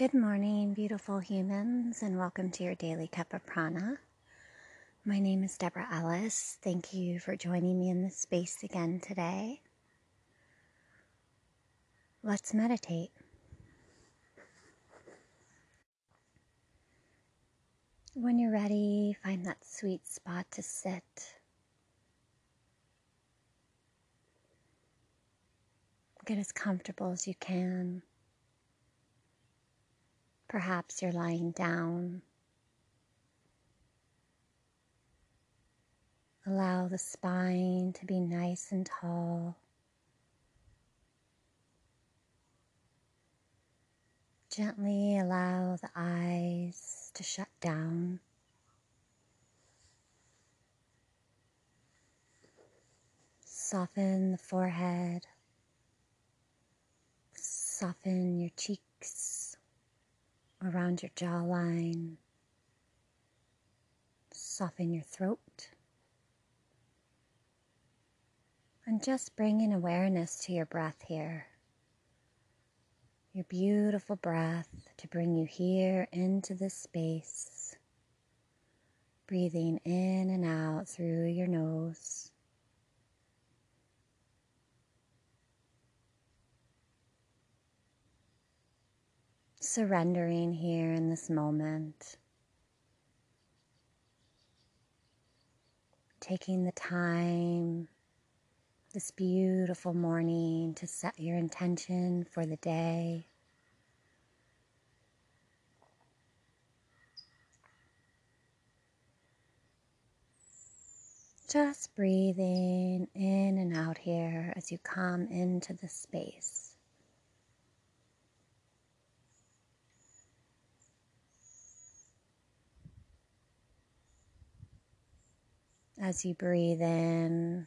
Good morning, beautiful humans, and welcome to your daily cup of prana. My name is Deborah Ellis. Thank you for joining me in this space again today. Let's meditate. When you're ready, find that sweet spot to sit. Get as comfortable as you can. Perhaps you're lying down. Allow the spine to be nice and tall. Gently allow the eyes to shut down. Soften the forehead. Soften your cheeks around your jawline. Soften your throat. And just bring in awareness to your breath here. Your beautiful breath to bring you here into this space. Breathing in and out through your nose. Surrendering here in this moment. Taking the time this beautiful morning to set your intention for the day. Just breathing in and out here as you come into the space. As you breathe in,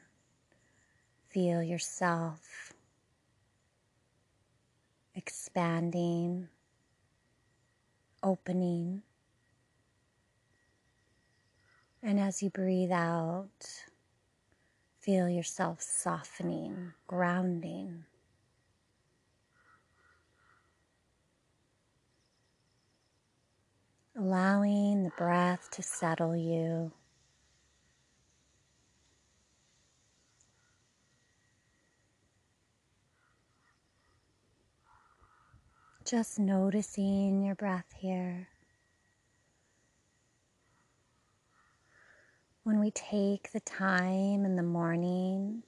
feel yourself expanding, opening. And as you breathe out, feel yourself softening, grounding. Allowing the breath to settle you. Just noticing your breath here. When we take the time in the morning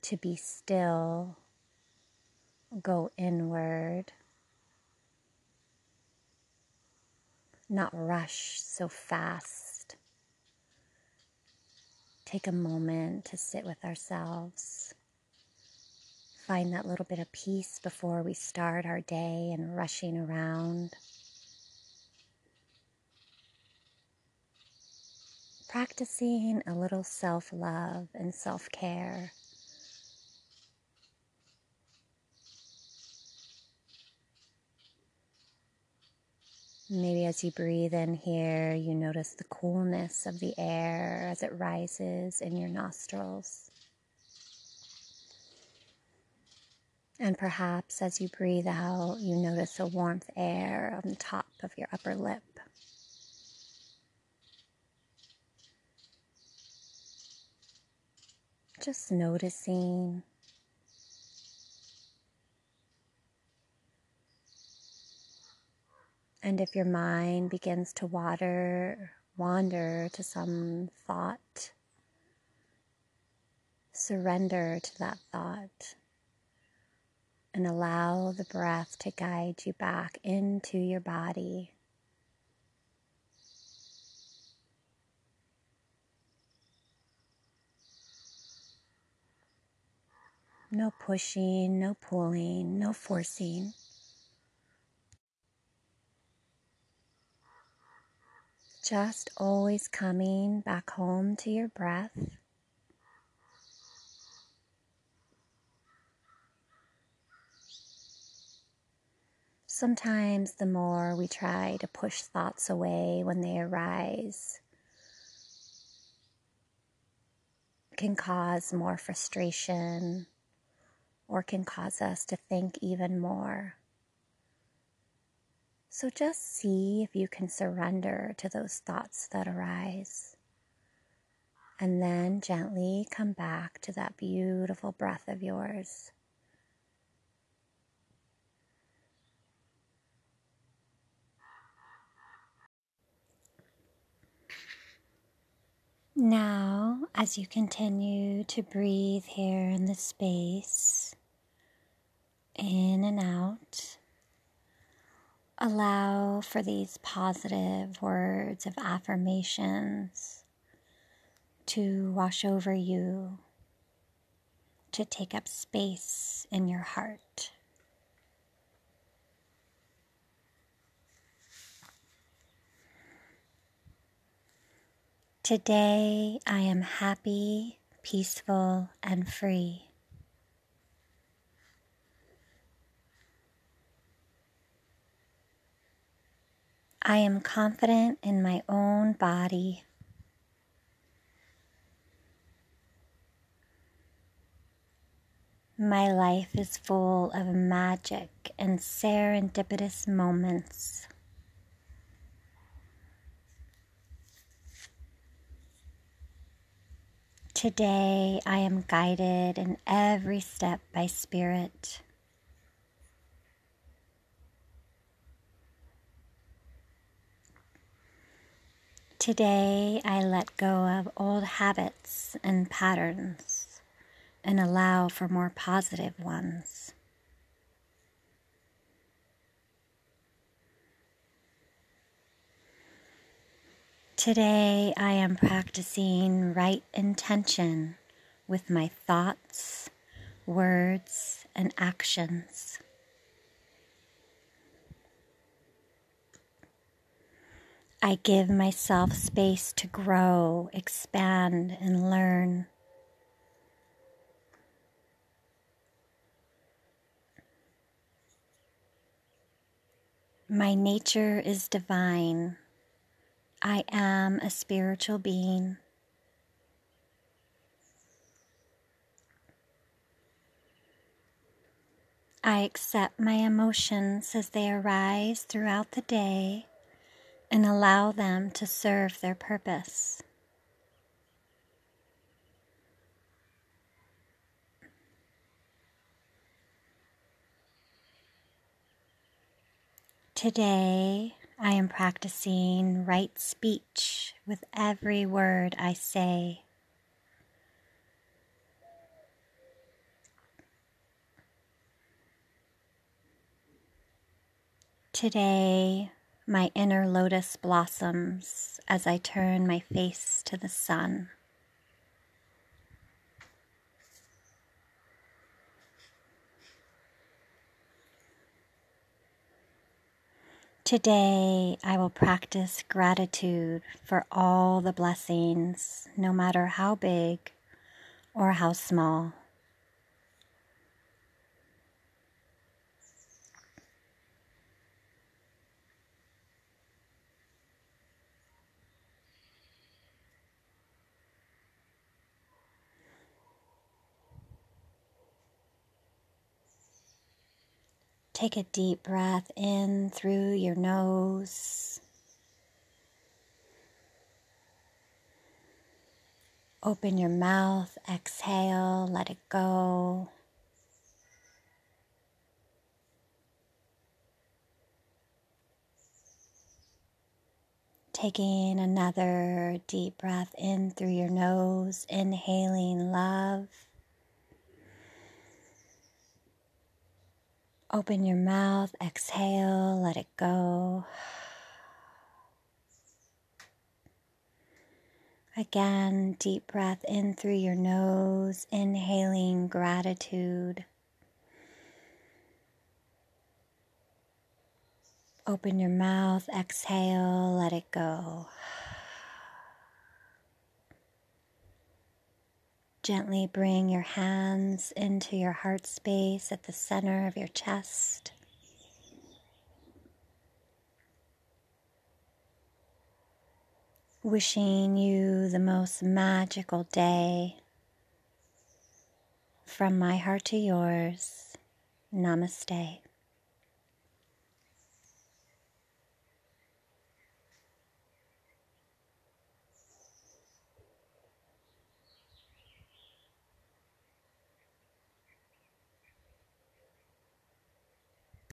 to be still, go inward, not rush so fast. Take a moment to sit with ourselves find that little bit of peace before we start our day and rushing around. Practicing a little self love and self care. Maybe as you breathe in here, you notice the coolness of the air as it rises in your nostrils. And perhaps as you breathe out, you notice a warmth air on the top of your upper lip. Just noticing. And if your mind begins to water, wander to some thought, surrender to that thought and allow the breath to guide you back into your body. No pushing, no pulling, no forcing. Just always coming back home to your breath. Sometimes the more we try to push thoughts away when they arise can cause more frustration or can cause us to think even more. So just see if you can surrender to those thoughts that arise. And then gently come back to that beautiful breath of yours. Now, as you continue to breathe here in the space, in and out, allow for these positive words of affirmations to wash over you, to take up space in your heart. Today I am happy, peaceful, and free. I am confident in my own body. My life is full of magic and serendipitous moments. Today I am guided in every step by Spirit. Today I let go of old habits and patterns and allow for more positive ones. Today I am practicing right intention with my thoughts, words, and actions. I give myself space to grow, expand, and learn. My nature is divine. I am a spiritual being. I accept my emotions as they arise throughout the day and allow them to serve their purpose. Today, I am practicing right speech with every word I say. Today, my inner lotus blossoms as I turn my face to the sun. Today, I will practice gratitude for all the blessings, no matter how big or how small. Take a deep breath in through your nose. Open your mouth, exhale, let it go. Taking another deep breath in through your nose, inhaling love. Open your mouth, exhale, let it go. Again, deep breath in through your nose, inhaling gratitude. Open your mouth, exhale, let it go. Gently bring your hands into your heart space at the center of your chest. Wishing you the most magical day. From my heart to yours, namaste.